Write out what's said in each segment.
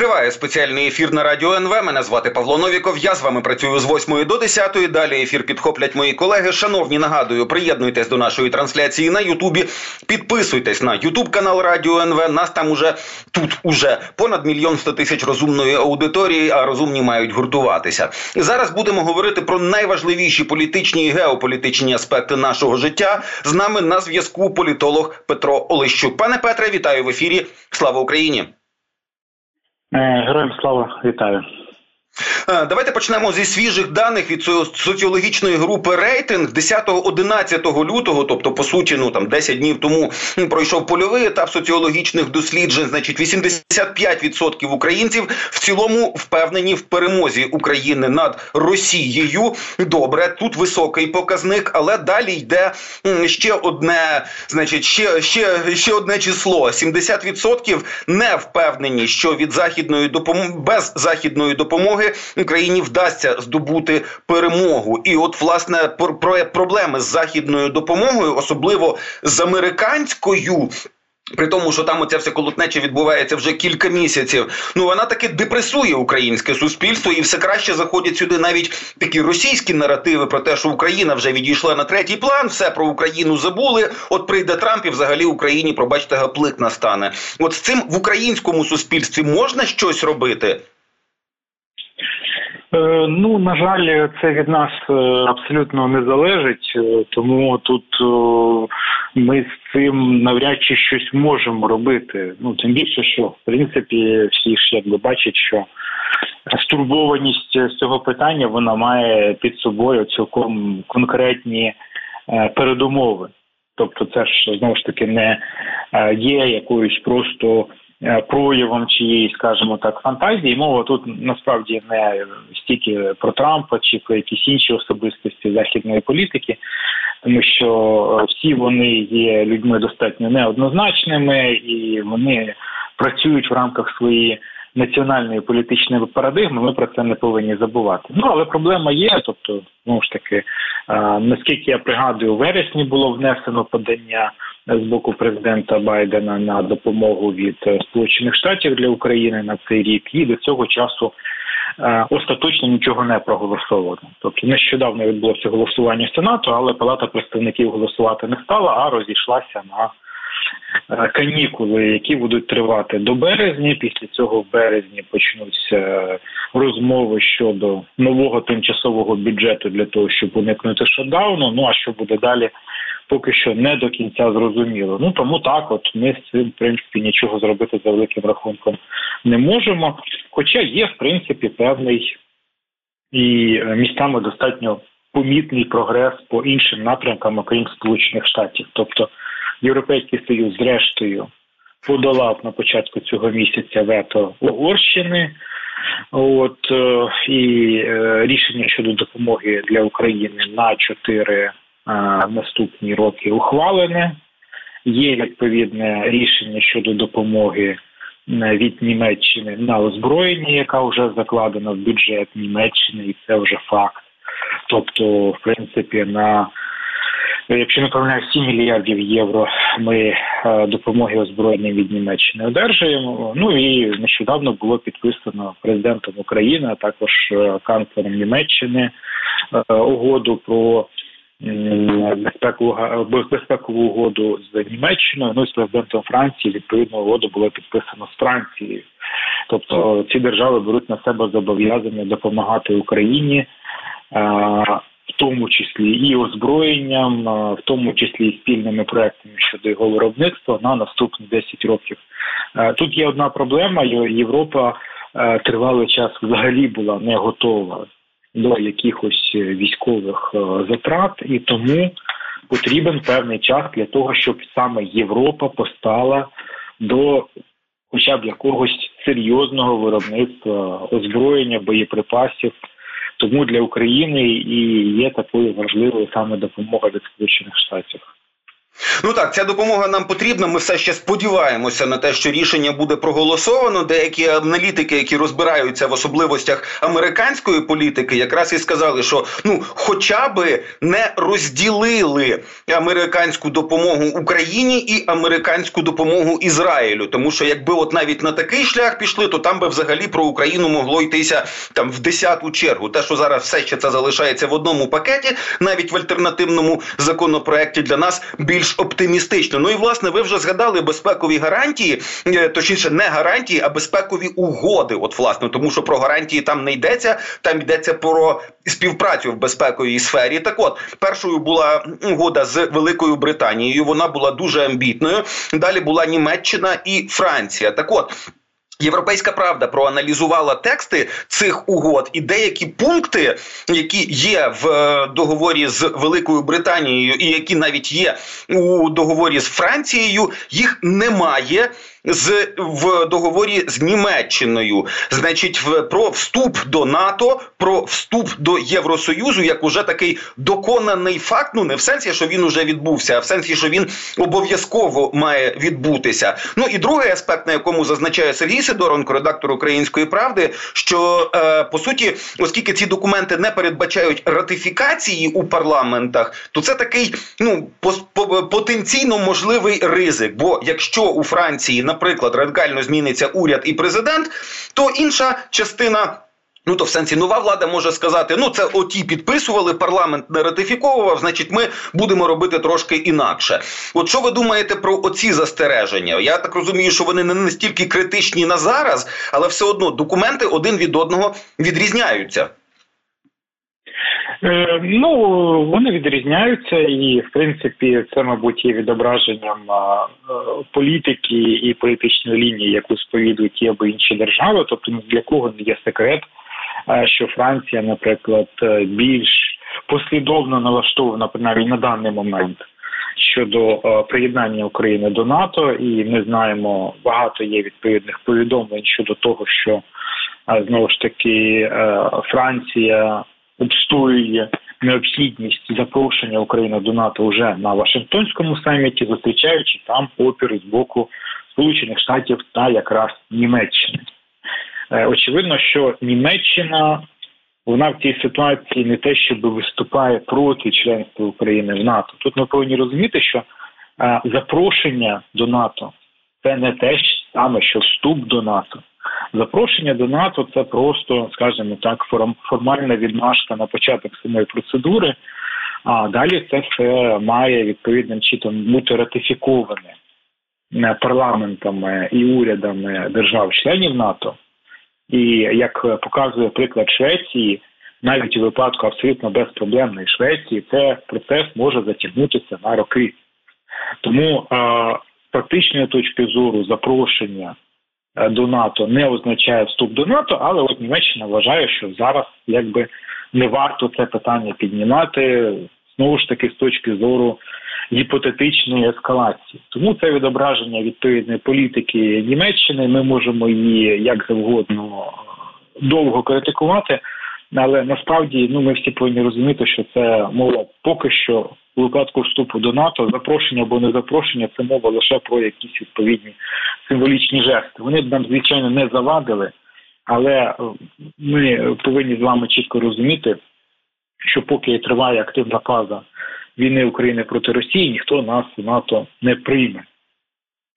Триває спеціальний ефір на радіо НВ. Мене звати Павло Новіков. Я з вами працюю з 8 до 10. Далі ефір підхоплять мої колеги. Шановні, нагадую, приєднуйтесь до нашої трансляції на Ютубі. Підписуйтесь на Ютуб канал Радіо НВ. Нас там уже тут уже понад мільйон сто тисяч розумної аудиторії, а розумні мають гуртуватися. Зараз будемо говорити про найважливіші політичні і геополітичні аспекти нашого життя. З нами на зв'язку політолог Петро Олещук. Пане Петре, вітаю в ефірі. Слава Україні! Е, героям слава вітаю. Е, давайте почнемо зі свіжих даних від соціологічної групи рейтинг 10-11 лютого, тобто по суті, ну там 10 днів тому пройшов польовий етап соціологічних досліджень. Значить, 85% українців в цілому впевнені в перемозі України над Росією. Добре, тут високий показник, але далі йде ще одне, значить, ще ще, ще одне число: 70% не впевнені, що від західної допомоги без західної допомоги. Україні вдасться здобути перемогу. І, от, власне, про проблеми з західною допомогою, особливо з американською. При тому, що там оця вся колотнеча відбувається вже кілька місяців. Ну вона таки депресує українське суспільство, і все краще заходять сюди навіть такі російські наративи про те, що Україна вже відійшла на третій план, все про Україну забули. От прийде Трамп і взагалі Україні, пробачте, гаплик настане. От з цим в українському суспільстві можна щось робити. Е, ну на жаль, це від нас е, абсолютно не залежить, е, тому тут ми з цим навряд чи щось можемо робити. Ну тим більше, що в принципі всі ж якби бачать, що стурбованість з цього питання вона має під собою цілком конкретні передумови. Тобто, це ж знову ж таки не є якоюсь просто проявом чиєї, скажімо так, фантазії. Мова тут насправді не стільки про Трампа чи про якісь інші особистості західної політики, тому що всі вони є людьми достатньо неоднозначними і вони працюють в рамках своєї. Національної політичної парадигми ми про це не повинні забувати. Ну але проблема є. Тобто, знову ж таки, наскільки я пригадую, у вересні було внесено подання з боку президента Байдена на допомогу від е, Сполучених Штатів для України на цей рік, і до цього часу е, остаточно нічого не проголосовано. Тобто нещодавно відбулося голосування Сенату, але Палата представників голосувати не стала, а розійшлася на е, канікули, які будуть тривати до березня. Після цього в березні почнуться розмови щодо нового тимчасового бюджету для того, щоб уникнути шатдауну. Ну а що буде далі? поки що не до кінця зрозуміло. Ну тому так, от ми з цим в принципі нічого зробити за великим рахунком не можемо. Хоча є в принципі певний і е, місцями достатньо помітний прогрес по іншим напрямкам, окрім Сполучених Штатів. Тобто Європейський Союз, зрештою, подолав на початку цього місяця вето Угорщини. От е, і е, рішення щодо допомоги для України на чотири наступні роки ухвалене. Є відповідне рішення щодо допомоги від Німеччини на озброєння, яка вже закладена в бюджет Німеччини, і це вже факт. Тобто, в принципі, на Якщо не помиляю, 7 мільярдів євро ми допомоги озброєння від Німеччини одержуємо. Ну і нещодавно було підписано президентом України, а також канцлером Німеччини угоду про безпекову безпекову угоду з Німеччиною. Ну і з президентом Франції відповідно угоду було підписано з Францією. Тобто ці держави беруть на себе зобов'язання допомагати Україні. В тому числі і озброєнням, в тому числі і спільними проектами щодо його виробництва на наступні 10 років. Тут є одна проблема: Європа тривалий час взагалі була не готова до якихось е, військових е, затрат, і тому потрібен певний час для того, щоб саме Європа постала до хоча б якогось серйозного виробництва озброєння, боєприпасів. Тому для України і є такою важливою саме допомога від Сполучених Штатів. Ну так, ця допомога нам потрібна. Ми все ще сподіваємося на те, що рішення буде проголосовано. Деякі аналітики, які розбираються в особливостях американської політики, якраз і сказали, що ну, хоча би не розділили американську допомогу Україні і американську допомогу Ізраїлю. Тому що якби от навіть на такий шлях пішли, то там би взагалі про Україну могло йтися там в десяту чергу. Те, що зараз все ще це залишається в одному пакеті, навіть в альтернативному законопроекті для нас більш більш оптимістично. Ну і власне ви вже згадали безпекові гарантії, е, точніше, не гарантії, а безпекові угоди. От власне, тому що про гарантії там не йдеться, там йдеться про співпрацю в безпековій сфері. Так, от першою була угода з Великою Британією. Вона була дуже амбітною. Далі була Німеччина і Франція. Так, от. Європейська правда проаналізувала тексти цих угод і деякі пункти, які є в е, договорі з Великою Британією, і які навіть є у договорі з Францією, їх немає з в договорі з Німеччиною, значить, в про вступ до НАТО, про вступ до Євросоюзу, як уже такий доконаний факт. Ну не в сенсі, що він уже відбувся, а в сенсі, що він обов'язково має відбутися. Ну і другий аспект, на якому зазначає Сергій Сидоронко, редактор Української правди, що е, по суті, оскільки ці документи не передбачають ратифікації у парламентах, то це такий ну потенційно можливий ризик. Бо якщо у Франції наприклад, радикально зміниться уряд і президент, то інша частина. Ну, то в сенсі нова влада може сказати: ну це оті підписували, парламент не ратифіковував, значить, ми будемо робити трошки інакше. От що ви думаєте про оці застереження? Я так розумію, що вони не настільки критичні на зараз, але все одно документи один від одного відрізняються. Е, ну вони відрізняються, і в принципі це, мабуть, є відображенням політики і політичної лінії, яку сповідують ті або інші держави. Тобто для кого не є секрет, що Франція, наприклад, більш послідовно налаштована принаймні на даний момент. Щодо приєднання України до НАТО, і ми знаємо, багато є відповідних повідомлень щодо того, що знову ж таки Франція обстоює необхідність запрошення України до НАТО вже на Вашингтонському саміті, зустрічаючи там опір з боку Сполучених Штатів та якраз Німеччини. Е, очевидно, що Німеччина вона в цій ситуації не те, щоб виступає проти членства України в НАТО. Тут ми повинні розуміти, що е, запрошення до НАТО це не те саме, що вступ до НАТО. Запрошення до НАТО це просто, скажімо так, формальна відмашка на початок самої процедури. А далі це все має відповідним чином бути ратифіковане парламентами і урядами держав-членів НАТО. І як показує приклад Швеції, навіть у випадку абсолютно безпроблемної Швеції, це процес може затягнутися на роки. Тому з практичної точки зору запрошення Е, до НАТО не означає вступ до НАТО, але от Німеччина вважає, що зараз якби не варто це питання піднімати знову ж таки з точки зору гіпотетичної ескалації. Тому це відображення відповідної політики Німеччини. Ми можемо її як завгодно довго критикувати. Але насправді ну ми всі повинні розуміти, що це мова поки що у випадку вступу до НАТО, запрошення або не запрошення, це мова лише про якісь відповідні символічні жести. Вони б нам звичайно не завадили, але е, ми повинні з вами чітко розуміти, що поки триває активна фаза війни України проти Росії, ніхто нас у НАТО не прийме,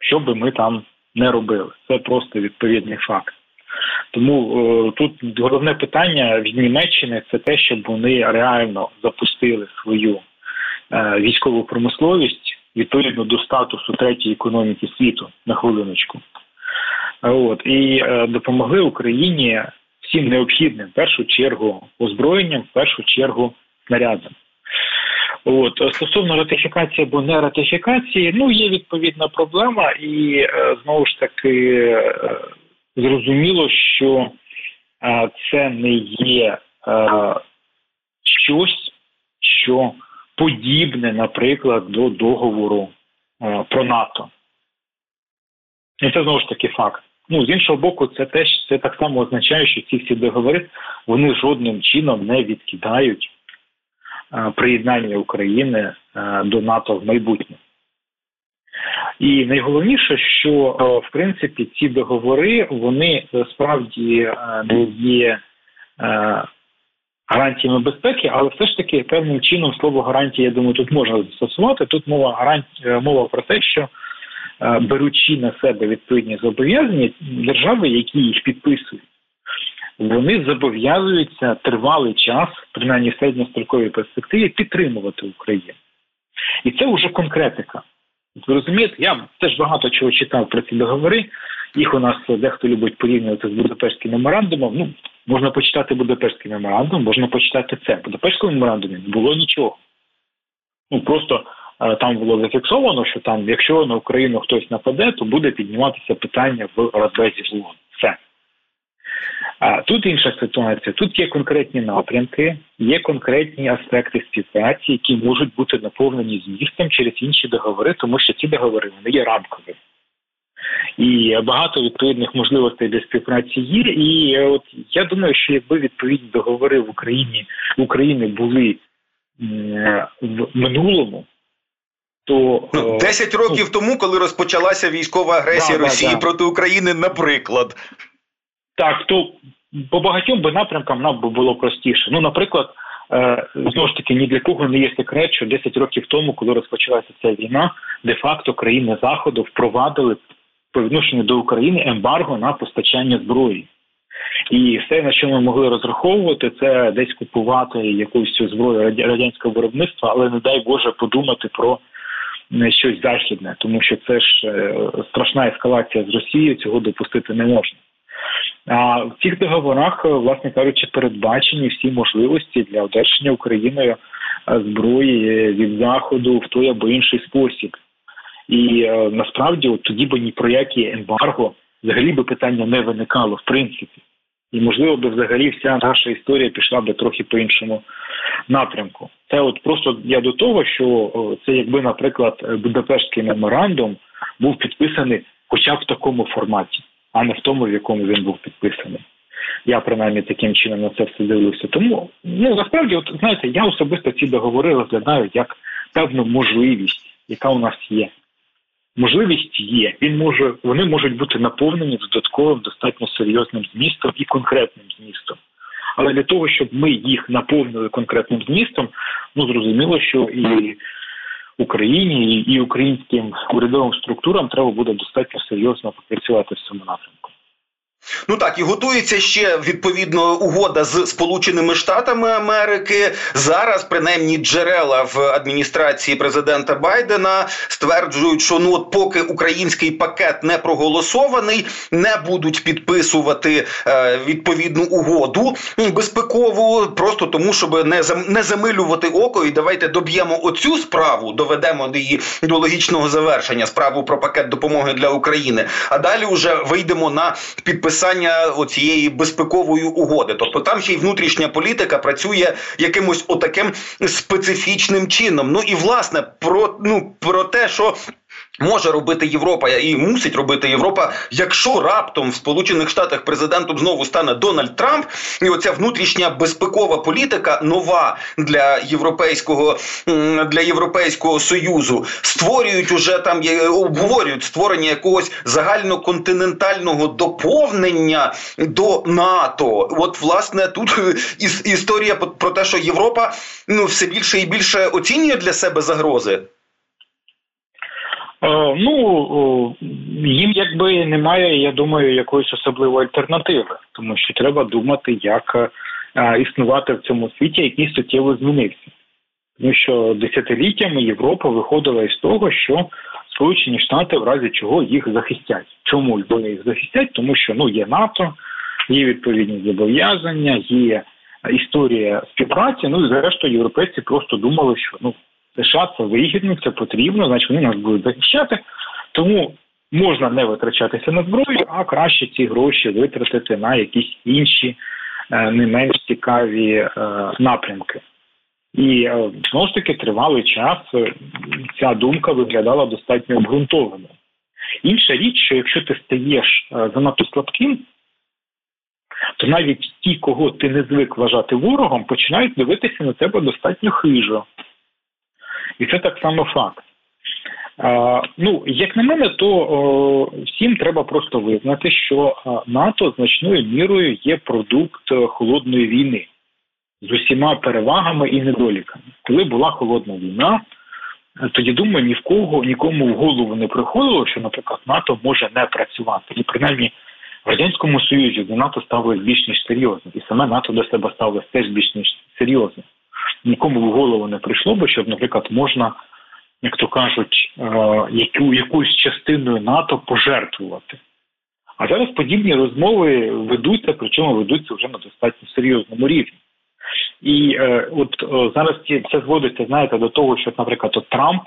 що би ми там не робили. Це просто відповідний факт. Тому е, тут головне питання від Німеччини це те, щоб вони реально запустили свою е, військову промисловість відповідно до статусу третьої економіки світу на хвилиночку. От і е, допомогли Україні всім необхідним в першу чергу озброєнням, в першу чергу снарядом. От стосовно ратифікації або не ратифікації, ну є відповідна проблема, і е, знову ж таки е, зрозуміло, що е, це не є е, щось, що подібне, наприклад, до договору е, про НАТО. І це знову ж таки факт. Ну, з іншого боку, це теж це так само означає, що ці всі договори вони жодним чином не відкидають приєднання України до НАТО в майбутньому. І найголовніше, що е, в принципі ці договори вони справді е, не є е, гарантіями безпеки, але все ж таки певним чином слово гарантія, я думаю, тут можна застосувати. Тут мова гарантія мова про те, що беручи на себе відповідні зобов'язання держави, які їх підписують, вони зобов'язуються тривалий час, принаймні в середньостроковій перспективі, підтримувати Україну. І це вже конкретика. Ви розумієте, я теж багато чого читав про ці договори. Їх у нас дехто любить порівнювати з Будапештським меморандумом. Ну, можна почитати Будапештський меморандум, можна почитати це. В Будапештському меморандумі не було нічого. Ну просто е, там було зафіксовано, що там, якщо на Україну хтось нападе, то буде підніматися питання в Радбезі ООН. Все. А тут інша ситуація. Тут є конкретні напрямки, є конкретні аспекти співпраці, які можуть бути наповнені змістом через інші договори, тому що ці договори вони є рамкові. І багато відповідних можливостей для співпраці є. І от я думаю, що якби відповідні договори в Україні в Україні були в минулому, то ну, 10 років ну, тому, коли розпочалася військова агресія да, Росії да, да. проти України, наприклад. Так, то по багатьом би напрямкам нам би було простіше. Ну, наприклад, е, знову ж таки, ні для кого не є секрет, що 10 років тому, коли розпочалася ця війна, де-факто країни Заходу впровадили по відношенню до України ембарго на постачання зброї. І все, на що ми могли розраховувати, це десь купувати якусь зброю радянського виробництва, але не дай Боже подумати про е, щось західне, тому що це ж е, страшна ескалація з Росією, цього допустити не можна. А в цих договорах, власне кажучи, передбачені всі можливості для одержання Україною е, зброї від заходу в той або інший спосіб. І е, насправді, от тоді би ні про які ембарго взагалі би питання не виникало в принципі. І можливо би взагалі вся наша історія пішла би трохи по іншому напрямку. Це от просто я до того, що це якби, наприклад, Будапештський меморандум був підписаний, хоча б в такому форматі а не в тому, в якому він був підписаний. Я принаймні таким чином на це все дивлюся. Тому ну насправді, от знаєте, я особисто ці договори розглядаю як певну можливість, яка у нас є. Можливість є. Він може, вони можуть бути наповнені додатковим, достатньо серйозним змістом і конкретним змістом. Але для того, щоб ми їх наповнили конкретним змістом, ну зрозуміло, що і Україні і українським урядовим структурам треба буде достатньо серйозно попрацювати в цьому напрямку. Ну так і готується ще відповідно угода з Сполученими Штатами Америки. Зараз принаймні джерела в адміністрації президента Байдена стверджують, що ну от поки український пакет не проголосований, не будуть підписувати е, відповідну угоду безпекову, просто тому, щоб не не замилювати око, і давайте доб'ємо оцю справу, доведемо її до логічного завершення справу про пакет допомоги для України. А далі вже вийдемо на підписання підписання цієї безпекової угоди. Тобто там ще й внутрішня політика працює якимось отаким специфічним чином. Ну і власне про ну про те, що Може робити Європа і мусить робити Європа, якщо раптом в Сполучених Штатах президентом знову стане Дональд Трамп, і оця внутрішня безпекова політика нова для європейського для європейського союзу створюють уже там обговорюють створення якогось загальноконтинентального доповнення до НАТО. От власне тут історія про те, що Європа ну все більше і більше оцінює для себе загрози. Е, ну їм якби немає, я думаю, якоїсь особливої альтернативи, тому що треба думати, як е, існувати в цьому світі, який суттєво змінився. Тому що десятиліттями Європа виходила із того, що Сполучені Штати в разі чого їх захистять. Чому вони їх захистять? Тому що ну є НАТО, є відповідні зобов'язання, є історія співпраці. Ну і зрештою європейці просто думали, що ну США це вигідно, це потрібно, значить вони нас будуть захищати. Тому можна не витрачатися на зброю, а краще ці гроші витратити на якісь інші е, не менш цікаві е, напрямки. І е, знову ж таки тривалий час ця думка виглядала достатньо обґрунтованою. Інша річ, що якщо ти стаєш занадто слабким, то навіть ті, кого ти не звик вважати ворогом, починають дивитися на тебе достатньо хижо. І це так само факт. Ну, як на мене, то всім треба просто визнати, що НАТО значною мірою є продукт е, холодної війни з усіма перевагами і недоліками. Коли була холодна війна, е, тоді думаю, ні в кого нікому в голову не приходило, що, наприклад, НАТО може не працювати, і принаймні в радянському союзі до НАТО ставилось більш ніж серйозно, і саме НАТО до себе ставилось теж більш ніж серйозно. Нікому в голову не прийшло би, щоб, наприклад, можна як то кажуть, е, яку якусь частиною НАТО пожертвувати. А зараз подібні розмови ведуться, причому ведуться вже на достатньо серйозному рівні. І е, от о, зараз це зводиться, знаєте, до того, що, наприклад, от Трамп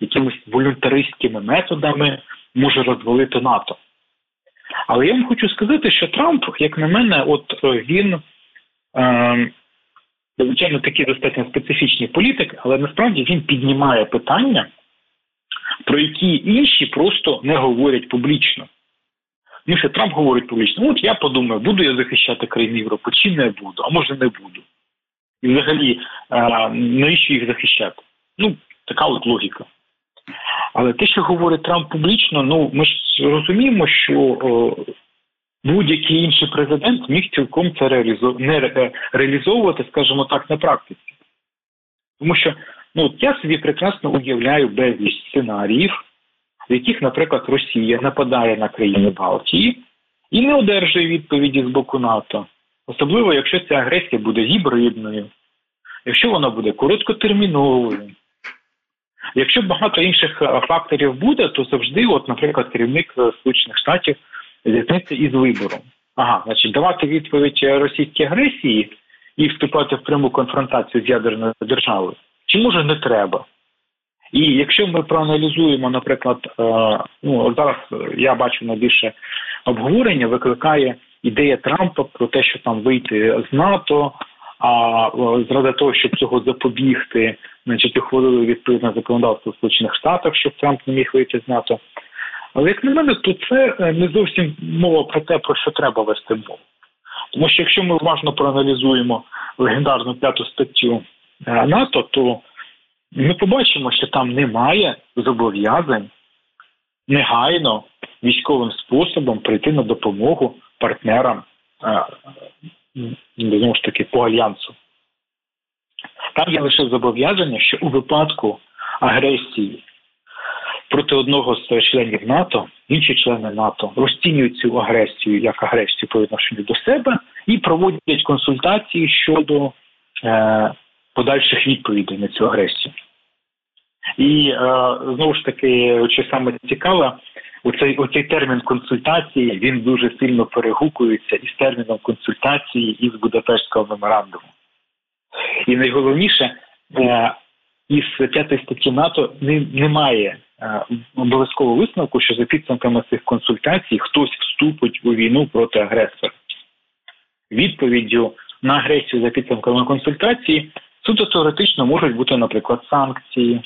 якимись волюнтаристськими методами може розвалити НАТО. Але я вам хочу сказати, що Трамп, як на мене, от е, він е, звичайно, такий достатньо специфічний політик, але насправді він піднімає питання, про які інші просто не говорять публічно. Тому що Трамп говорить публічно, от я подумаю, буду я захищати країни Європи, чи не буду, а може не буду. І взагалі, навіщо їх захищати? Ну, така от логіка. Але те, що говорить Трамп публічно, ну ми ж розуміємо, що будь-який інший президент міг цілком це реалізу... не е, реалізовувати, скажімо так, на практиці. Тому що ну, я собі прекрасно уявляю безліч сценаріїв, в яких, наприклад, Росія нападає на країни Балтії і не одержує відповіді з боку НАТО, особливо якщо ця агресія буде гібридною, якщо вона буде короткотерміновою. Якщо багато інших е, факторів буде, то завжди, от, наприклад, керівник е, Сполучених Штатів зіткнеться із вибором. Ага, значить, давати відповідь російській агресії і вступати в пряму конфронтацію з ядерною державою, чи може не треба? І якщо ми проаналізуємо, наприклад, е, ну зараз я бачу найбільше обговорення, викликає ідея Трампа про те, що там вийти з НАТО. А заради того, щоб цього запобігти, значить ухвалили відповідне законодавство в Сполучених Штатах, щоб Трамп не міг вийти з НАТО. Але як на мене, то це е, не зовсім мова про те, про що треба вести мову. Тому що якщо ми уважно проаналізуємо легендарну п'яту статтю е, НАТО, то ми побачимо, що там немає зобов'язань негайно військовим способом прийти на допомогу партнерам е, знову ж таки по альянсу. Там є лише зобов'язання, що у випадку агресії проти одного з членів НАТО, інші члени НАТО розцінюють цю агресію як агресію по відношенню до себе і проводять консультації щодо е, подальших відповідей на цю агресію. І е, знову ж таки, що саме цікаве, оцей, оцей термін консультації він дуже сильно перегукується із терміном консультації із Будапештського меморандуму. І найголовніше, е, із п'ятої статті НАТО немає Е, обов'язково висновку, що за підсумками цих консультацій хтось вступить у війну проти агресора. Відповіддю на агресію за підсумками консультації суто теоретично можуть бути, наприклад, санкції,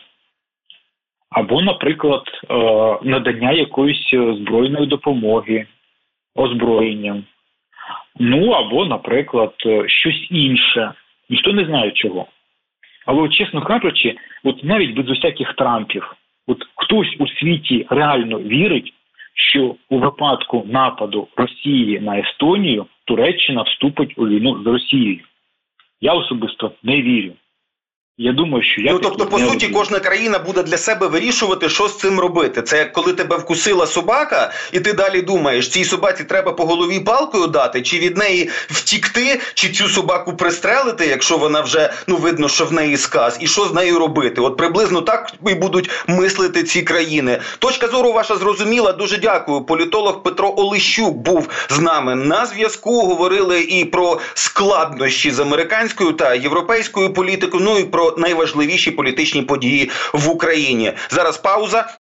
або, наприклад, е, надання якоїсь збройної допомоги, озброєнням. Ну або, наприклад, щось інше. Ніхто не знає чого. Але, чесно кажучи, от навіть без усяких трампів, От хтось у світі реально вірить, що у випадку нападу Росії на Естонію Туреччина вступить у війну з Росією. Я особисто не вірю. Я думаю, що я ну тобто, по суті, розумію. кожна країна буде для себе вирішувати, що з цим робити. Це як коли тебе вкусила собака, і ти далі думаєш, цій собаці треба по голові палкою дати, чи від неї втікти, чи цю собаку пристрелити, якщо вона вже ну видно, що в неї сказ, і що з нею робити? От приблизно так і будуть мислити ці країни. Точка зору ваша зрозуміла. Дуже дякую. Політолог Петро Олещук був з нами на зв'язку. Говорили і про складнощі з американською та європейською політикою. Ну і про найважливіші політичні події в Україні. Зараз пауза.